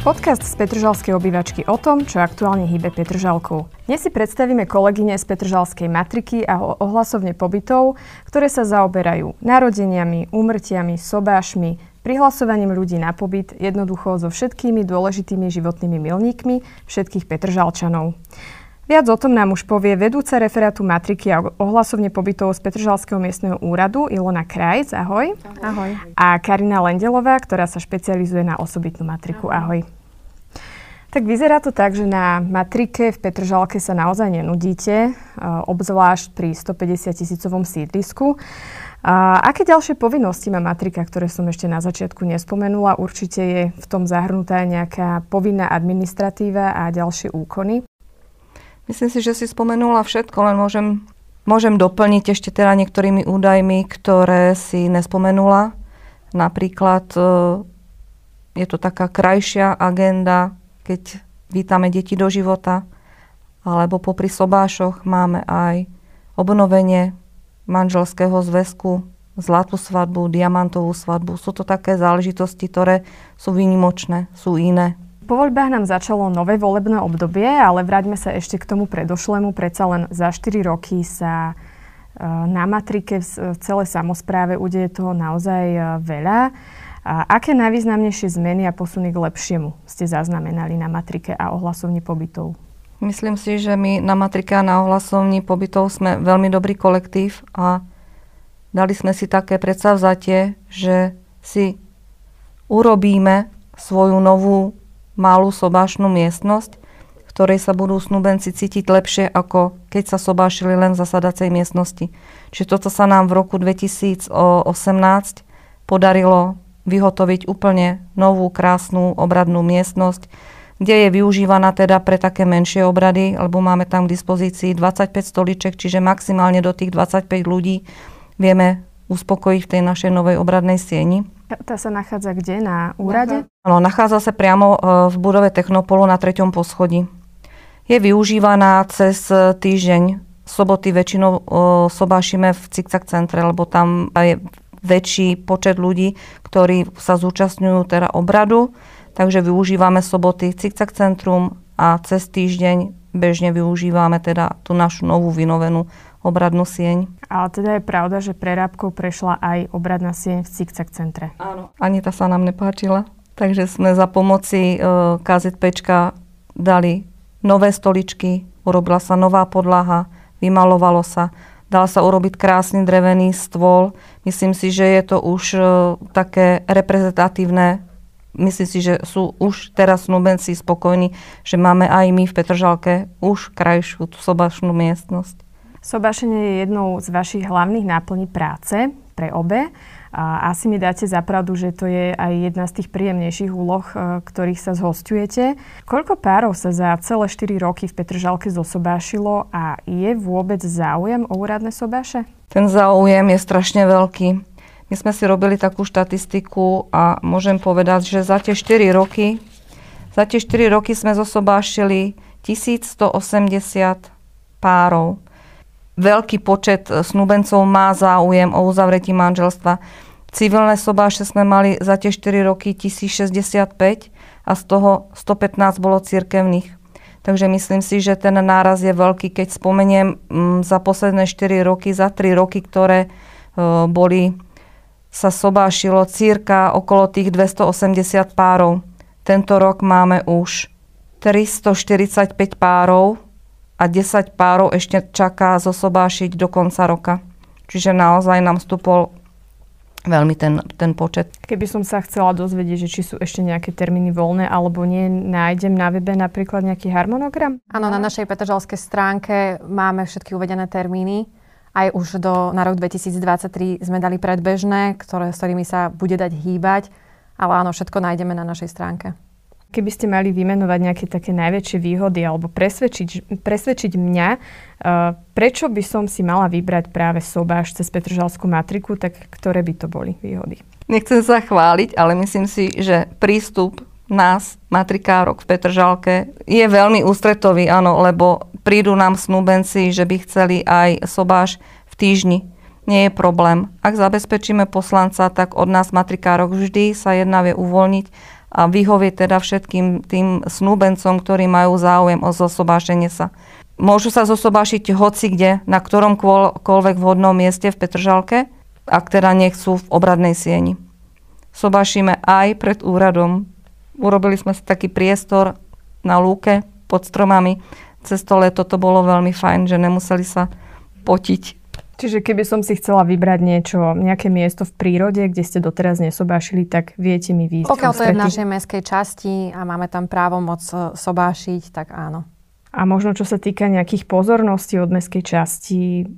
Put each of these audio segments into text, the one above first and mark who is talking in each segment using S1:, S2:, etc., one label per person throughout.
S1: Podcast z Petržalskej obývačky o tom, čo aktuálne hýbe Petržalkou. Dnes si predstavíme kolegyne z Petržalskej matriky a ohlasovne pobytov, ktoré sa zaoberajú narodeniami, úmrtiami, sobášmi, prihlasovaním ľudí na pobyt, jednoducho so všetkými dôležitými životnými milníkmi všetkých Petržalčanov. Viac o tom nám už povie vedúca referátu matriky a ohlasovne pobytov z Petržalského miestneho úradu Ilona Krajc, ahoj.
S2: Ahoj.
S1: A Karina Lendelová, ktorá sa špecializuje na osobitnú matriku, ahoj. ahoj. Tak vyzerá to tak, že na matrike v Petržalke sa naozaj nenudíte, obzvlášť pri 150 tisícovom sídlisku. A aké ďalšie povinnosti má matrika, ktoré som ešte na začiatku nespomenula? Určite je v tom zahrnutá nejaká povinná administratíva a ďalšie úkony.
S2: Myslím si, že si spomenula všetko, len môžem, môžem doplniť ešte teda niektorými údajmi, ktoré si nespomenula. Napríklad e, je to taká krajšia agenda, keď vítame deti do života, alebo popri sobášoch máme aj obnovenie manželského zväzku, zlatú svadbu, diamantovú svadbu. Sú to také záležitosti, ktoré sú výnimočné, sú iné.
S1: Po voľbách nám začalo nové volebné obdobie, ale vráťme sa ešte k tomu predošlému. Predsa len za 4 roky sa e, na matrike v celej samozpráve udeje toho naozaj e, veľa. A aké najvýznamnejšie zmeny a posuny k lepšiemu ste zaznamenali na matrike a ohlasovni pobytov?
S2: Myslím si, že my na matrike a na ohlasovni pobytov sme veľmi dobrý kolektív a dali sme si také predsavzatie, že si urobíme svoju novú malú sobášnu miestnosť, v ktorej sa budú snúbenci cítiť lepšie, ako keď sa sobášili len v zasadacej miestnosti. Čiže toto sa nám v roku 2018 podarilo vyhotoviť úplne novú, krásnu obradnú miestnosť, kde je využívaná teda pre také menšie obrady, lebo máme tam k dispozícii 25 stoliček, čiže maximálne do tých 25 ľudí vieme uspokojiť v tej našej novej obradnej sieni.
S1: Tá sa nachádza kde? Na úrade?
S2: Áno, nachádza sa priamo e, v budove Technopolu na treťom poschodí. Je využívaná cez týždeň. Soboty väčšinou e, sobášime v Cikcak centre, lebo tam je väčší počet ľudí, ktorí sa zúčastňujú teda obradu. Takže využívame soboty Cikcak centrum a cez týždeň bežne využívame teda tú našu novú vynovenú obradnú sieň.
S1: Ale teda je pravda, že prerábkou prešla aj obradná sieň v Cikcak centre.
S2: Áno. Ani tá sa nám nepáčila. Takže sme za pomoci e, KZPčka dali nové stoličky, urobila sa nová podlaha, vymalovalo sa, dal sa urobiť krásny drevený stôl. Myslím si, že je to už e, také reprezentatívne myslím si, že sú už teraz snúbenci spokojní, že máme aj my v Petržalke už krajšiu tú sobašnú miestnosť.
S1: Sobášenie je jednou z vašich hlavných náplní práce pre obe. A asi mi dáte zapravdu, že to je aj jedna z tých príjemnejších úloh, e, ktorých sa zhostujete. Koľko párov sa za celé 4 roky v Petržalke zosobášilo a je vôbec záujem o úradné sobáše?
S2: Ten záujem je strašne veľký. My sme si robili takú štatistiku a môžem povedať, že za tie 4 roky, za tie 4 roky sme zosobášili 1180 párov veľký počet e, snúbencov má záujem o uzavretí manželstva. Civilné sobáše sme mali za tie 4 roky 1065 a z toho 115 bolo cirkevných. Takže myslím si, že ten náraz je veľký, keď spomeniem mm, za posledné 4 roky, za 3 roky, ktoré e, boli, sa sobášilo cirka okolo tých 280 párov. Tento rok máme už 345 párov, a 10 párov ešte čaká zosobášiť do konca roka. Čiže naozaj nám vstupol veľmi ten, ten počet.
S1: Keby som sa chcela dozvedieť, že či sú ešte nejaké termíny voľné alebo nie, nájdem na webe napríklad nejaký harmonogram?
S3: Áno, na našej petržalskej stránke máme všetky uvedené termíny. Aj už do, na rok 2023 sme dali predbežné, ktoré, s ktorými sa bude dať hýbať. Ale áno, všetko nájdeme na našej stránke.
S1: Keby ste mali vymenovať nejaké také najväčšie výhody alebo presvedčiť, presvedčiť mňa, uh, prečo by som si mala vybrať práve sobáš cez Petržalskú matriku, tak ktoré by to boli výhody?
S2: Nechcem sa chváliť, ale myslím si, že prístup nás, matrikárok v Petržalke, je veľmi ústretový, áno, lebo prídu nám snúbenci, že by chceli aj sobáš v týždni. Nie je problém. Ak zabezpečíme poslanca, tak od nás matrikárok vždy sa jedna vie uvoľniť a vyhovieť teda všetkým tým snúbencom, ktorí majú záujem o zosobášenie sa. Môžu sa zosobášiť hoci kde, na ktoromkoľvek vhodnom mieste v Petržalke, ak teda nechcú v obradnej sieni. Sobášime aj pred úradom. Urobili sme si taký priestor na lúke pod stromami. Cez to leto to bolo veľmi fajn, že nemuseli sa potiť
S1: Čiže keby som si chcela vybrať niečo, nejaké miesto v prírode, kde ste doteraz nesobášili, tak viete mi výjsť.
S3: Pokiaľ to je v našej mestskej časti a máme tam právo moc e, sobášiť, tak áno.
S1: A možno čo sa týka nejakých pozorností od mestskej časti,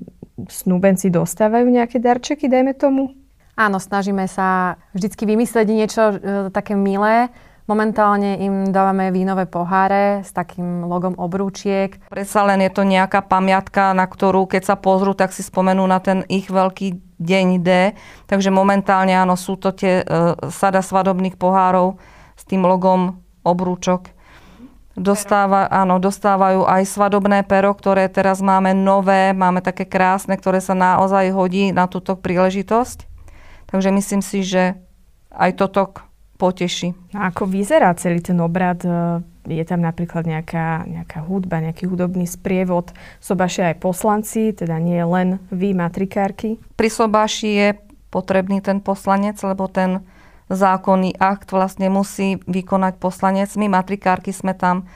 S1: snúbenci dostávajú nejaké darčeky, dajme tomu?
S3: Áno, snažíme sa vždycky vymyslieť niečo e, také milé, Momentálne im dávame vínové poháre s takým logom obrúčiek.
S2: Predsa len je to nejaká pamiatka, na ktorú keď sa pozrú, tak si spomenú na ten ich veľký deň D. Takže momentálne áno, sú to tie e, sada svadobných pohárov s tým logom obrúčok. Dostáva, áno, dostávajú aj svadobné pero, ktoré teraz máme nové, máme také krásne, ktoré sa naozaj hodí na túto príležitosť. Takže myslím si, že aj toto poteší.
S1: A ako vyzerá celý ten obrad? E, je tam napríklad nejaká, nejaká hudba, nejaký hudobný sprievod? Sobaši aj poslanci, teda nie len vy, matrikárky?
S2: Pri Sobaši je potrebný ten poslanec, lebo ten zákonný akt vlastne musí vykonať poslanec. My, matrikárky, sme tam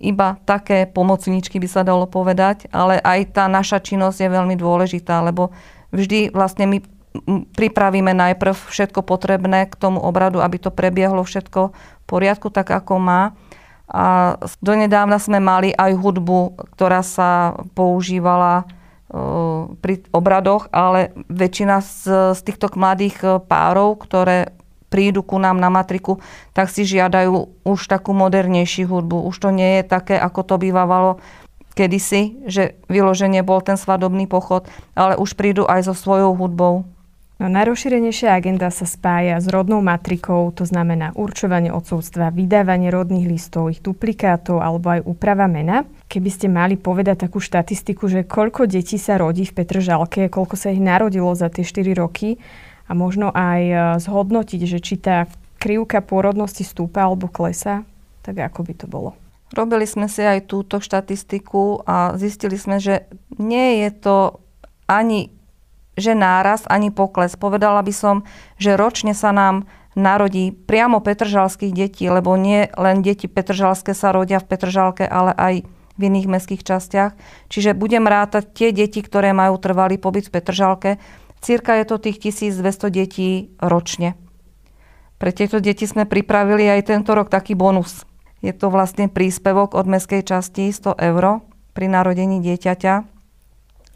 S2: iba také pomocníčky, by sa dalo povedať, ale aj tá naša činnosť je veľmi dôležitá, lebo vždy vlastne my pripravíme najprv všetko potrebné k tomu obradu, aby to prebiehlo všetko v poriadku, tak ako má. A donedávna sme mali aj hudbu, ktorá sa používala pri obradoch, ale väčšina z, z týchto mladých párov, ktoré prídu ku nám na matriku, tak si žiadajú už takú modernejšiu hudbu. Už to nie je také, ako to bývalo kedysi, že vyloženie bol ten svadobný pochod, ale už prídu aj so svojou hudbou.
S1: No, najrozšírenejšia agenda sa spája s rodnou matrikou, to znamená určovanie odcovstva, vydávanie rodných listov, ich duplikátov alebo aj úprava mena. Keby ste mali povedať takú štatistiku, že koľko detí sa rodí v Petržalke, koľko sa ich narodilo za tie 4 roky a možno aj e, zhodnotiť, že či tá krivka pôrodnosti stúpa alebo klesa, tak ako by to bolo?
S2: Robili sme si aj túto štatistiku a zistili sme, že nie je to ani že náraz ani pokles. Povedala by som, že ročne sa nám narodí priamo petržalských detí, lebo nie len deti petržalské sa rodia v Petržalke, ale aj v iných mestských častiach. Čiže budem rátať tie deti, ktoré majú trvalý pobyt v Petržalke. Cirka je to tých 1200 detí ročne. Pre tieto deti sme pripravili aj tento rok taký bonus. Je to vlastne príspevok od mestskej časti 100 eur pri narodení dieťaťa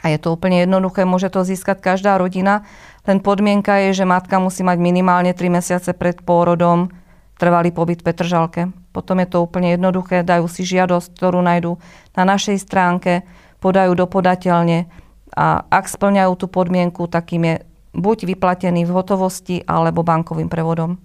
S2: a je to úplne jednoduché, môže to získať každá rodina, len podmienka je, že matka musí mať minimálne 3 mesiace pred pôrodom trvalý pobyt v Petržalke. Potom je to úplne jednoduché, dajú si žiadosť, ktorú nájdú na našej stránke, podajú do podateľne a ak splňajú tú podmienku, takým je buď vyplatený v hotovosti alebo bankovým prevodom.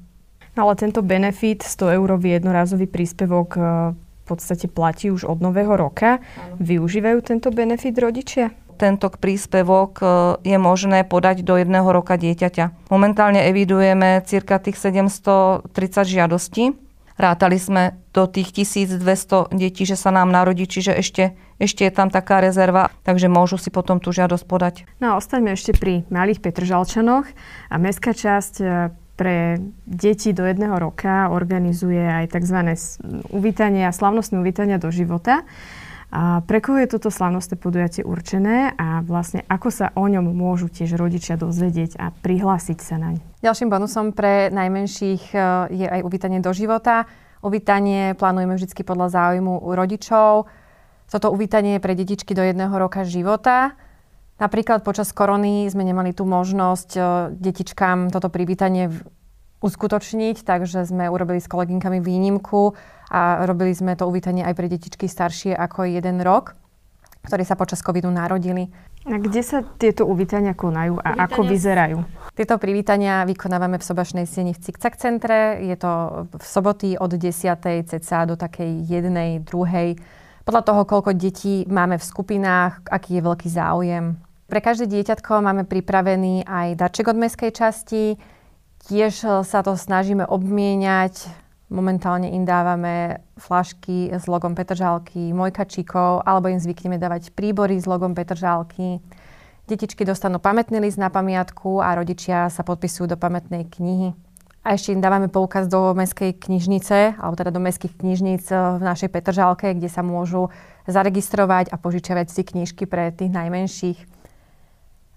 S1: No ale tento benefit, 100 eurový jednorázový príspevok e, v podstate platí už od nového roka. Ano. Využívajú tento benefit rodičia?
S2: Tento príspevok e, je možné podať do jedného roka dieťaťa. Momentálne evidujeme cirka tých 730 žiadostí. Rátali sme do tých 1200 detí, že sa nám narodí, čiže ešte, ešte je tam taká rezerva, takže môžu si potom tú žiadosť podať.
S1: No a ostaňme ešte pri malých Petržalčanoch. A mestská časť e, pre deti do jedného roka organizuje aj tzv. uvítanie a slavnostné uvítania do života. A pre koho je toto slavnostné podujatie určené a vlastne ako sa o ňom môžu tiež rodičia dozvedieť a prihlásiť sa naň?
S3: Ďalším bonusom pre najmenších e, je aj uvítanie do života. Uvítanie plánujeme vždy podľa záujmu rodičov. Toto uvítanie je pre detičky do jedného roka života. Napríklad počas korony sme nemali tú možnosť e, detičkám toto privítanie uskutočniť, takže sme urobili s kolegynkami výnimku a robili sme to uvítanie aj pre detičky staršie ako jeden rok, ktorí sa počas covidu narodili.
S1: A kde sa tieto uvítania konajú a uvítania... ako vyzerajú?
S3: Tieto privítania vykonávame v sobašnej sieni v Cikcak centre. Je to v soboty od 10. cca do takej jednej, druhej. Podľa toho, koľko detí máme v skupinách, aký je veľký záujem. Pre každé dieťatko máme pripravený aj darček od mestskej časti, Tiež sa to snažíme obmieniať Momentálne im dávame flašky s logom Petržálky, mojkačíkov, alebo im zvykneme dávať príbory s logom Petržálky. Detičky dostanú pamätný list na pamiatku a rodičia sa podpisujú do pamätnej knihy. A ešte im dávame poukaz do mestskej knižnice, alebo teda do mestských knižníc v našej Petržálke, kde sa môžu zaregistrovať a požičiavať si knižky pre tých najmenších.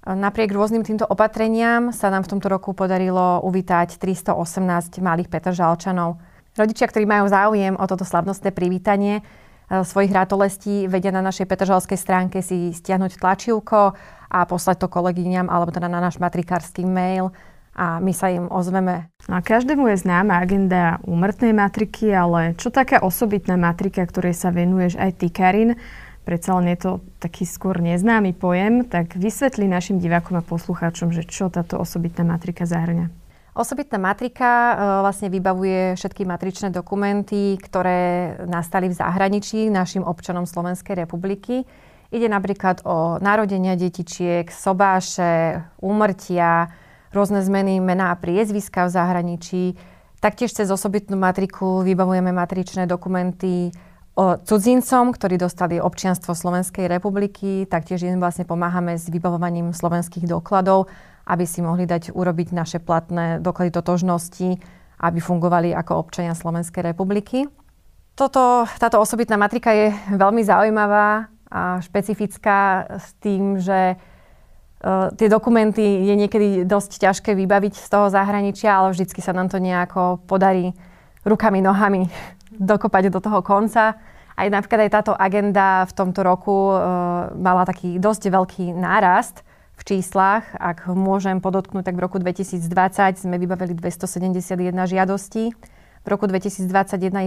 S3: Napriek rôznym týmto opatreniam sa nám v tomto roku podarilo uvítať 318 malých Petržalčanov. Rodičia, ktorí majú záujem o toto slavnostné privítanie e, svojich rátolestí, vedia na našej petržalskej stránke si stiahnuť tlačivko a poslať to kolegyňam alebo teda na náš matrikársky mail a my sa im ozveme.
S1: A každému je známa agenda úmrtnej matriky, ale čo taká osobitná matrika, ktorej sa venuješ aj ty, Karin? Predsa len je to taký skôr neznámy pojem, tak vysvetli našim divákom a poslucháčom, že čo táto osobitná matrika zahrňa.
S3: Osobitná matrika e, vlastne vybavuje všetky matričné dokumenty, ktoré nastali v zahraničí našim občanom Slovenskej republiky. Ide napríklad o narodenia detičiek, sobáše, úmrtia, rôzne zmeny mená a priezviska v zahraničí. Taktiež cez osobitnú matriku vybavujeme matričné dokumenty o cudzincom, ktorí dostali občianstvo Slovenskej republiky. Taktiež im vlastne pomáhame s vybavovaním slovenských dokladov aby si mohli dať urobiť naše platné doklady totožnosti, aby fungovali ako občania Slovenskej republiky. Toto, táto osobitná matrika je veľmi zaujímavá a špecifická s tým, že Uh, tie dokumenty je niekedy dosť ťažké vybaviť z toho zahraničia, ale vždycky sa nám to nejako podarí rukami, nohami dokopať do toho konca. Aj napríklad aj táto agenda v tomto roku uh, mala taký dosť veľký nárast v číslach. Ak môžem podotknúť, tak v roku 2020 sme vybavili 271 žiadostí. V roku 2021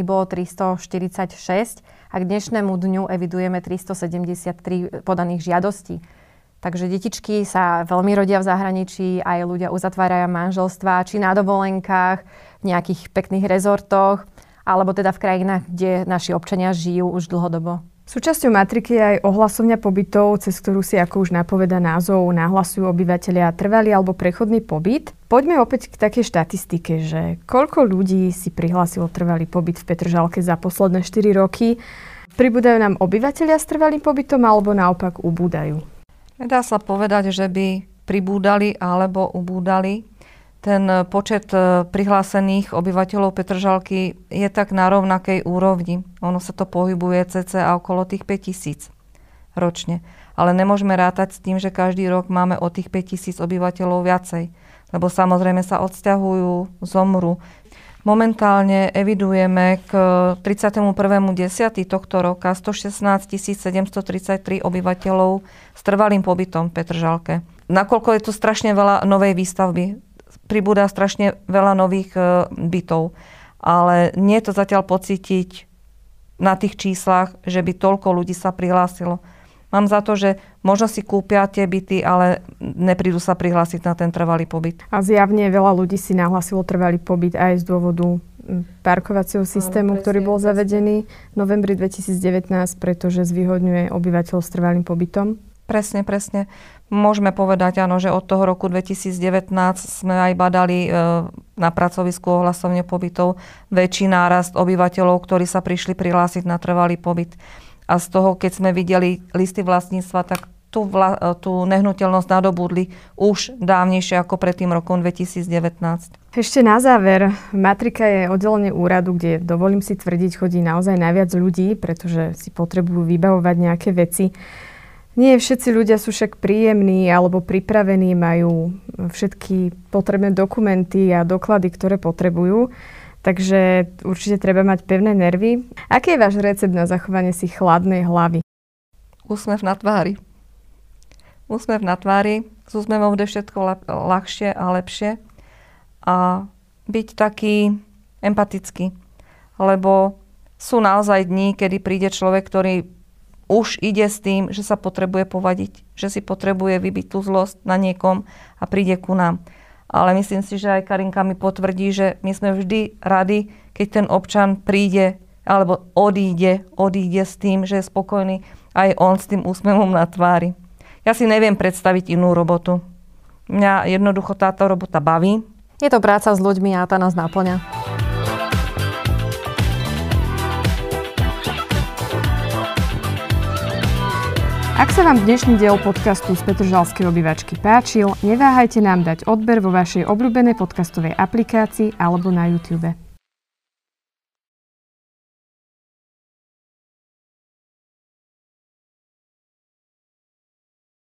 S3: ich bolo 346 a k dnešnému dňu evidujeme 373 podaných žiadostí. Takže detičky sa veľmi rodia v zahraničí, aj ľudia uzatvárajú manželstva, či na dovolenkách, v nejakých pekných rezortoch, alebo teda v krajinách, kde naši občania žijú už dlhodobo.
S1: Súčasťou matriky je aj ohlasovňa pobytov, cez ktorú si, ako už napoveda názov, nahlasujú obyvateľia trvalý alebo prechodný pobyt. Poďme opäť k takej štatistike, že koľko ľudí si prihlásilo trvalý pobyt v Petržalke za posledné 4 roky. Pribúdajú nám obyvateľia s trvalým pobytom alebo naopak ubúdajú?
S2: Dá sa povedať, že by pribúdali alebo ubúdali ten počet e, prihlásených obyvateľov Petržalky je tak na rovnakej úrovni. Ono sa to pohybuje cca okolo tých 5000 ročne. Ale nemôžeme rátať s tým, že každý rok máme o tých 5000 obyvateľov viacej. Lebo samozrejme sa odsťahujú, zomru. Momentálne evidujeme k 31.10. tohto roka 116 733 obyvateľov s trvalým pobytom v Petržalke. Nakoľko je tu strašne veľa novej výstavby, pribúda strašne veľa nových e, bytov. Ale nie je to zatiaľ pocítiť na tých číslach, že by toľko ľudí sa prihlásilo. Mám za to, že možno si kúpia tie byty, ale neprídu sa prihlásiť na ten trvalý pobyt.
S1: A zjavne veľa ľudí si nahlásilo trvalý pobyt aj z dôvodu parkovacieho systému, ktorý bol zavedený v novembri 2019, pretože zvýhodňuje obyvateľov s trvalým pobytom.
S2: Presne, presne. Môžeme povedať, áno, že od toho roku 2019 sme aj badali e, na pracovisku ohlasovne pobytov väčší nárast obyvateľov, ktorí sa prišli prihlásiť na trvalý pobyt. A z toho, keď sme videli listy vlastníctva, tak tú, vla, e, tú nehnuteľnosť nadobudli už dávnejšie ako pred tým rokom 2019.
S1: Ešte na záver, matrika je oddelenie úradu, kde, dovolím si tvrdiť, chodí naozaj najviac ľudí, pretože si potrebujú vybavovať nejaké veci. Nie všetci ľudia sú však príjemní alebo pripravení, majú všetky potrebné dokumenty a doklady, ktoré potrebujú. Takže určite treba mať pevné nervy. Aký je váš recept na zachovanie si chladnej hlavy?
S2: Úsmev na tvári. Úsmev na tvári. S úsmevom bude všetko ľahšie a lepšie. A byť taký empatický. Lebo sú naozaj dní, kedy príde človek, ktorý už ide s tým, že sa potrebuje povadiť, že si potrebuje vybiť tú zlosť na niekom a príde ku nám. Ale myslím si, že aj Karinka mi potvrdí, že my sme vždy radi, keď ten občan príde alebo odíde, odíde s tým, že je spokojný aj on s tým úsmevom na tvári. Ja si neviem predstaviť inú robotu. Mňa jednoducho táto robota baví.
S3: Je to práca s ľuďmi a tá nás naplňa.
S1: Ak sa vám dnešný diel podcastu z Petržalskej obývačky páčil, neváhajte nám dať odber vo vašej obľúbenej podcastovej aplikácii alebo na YouTube.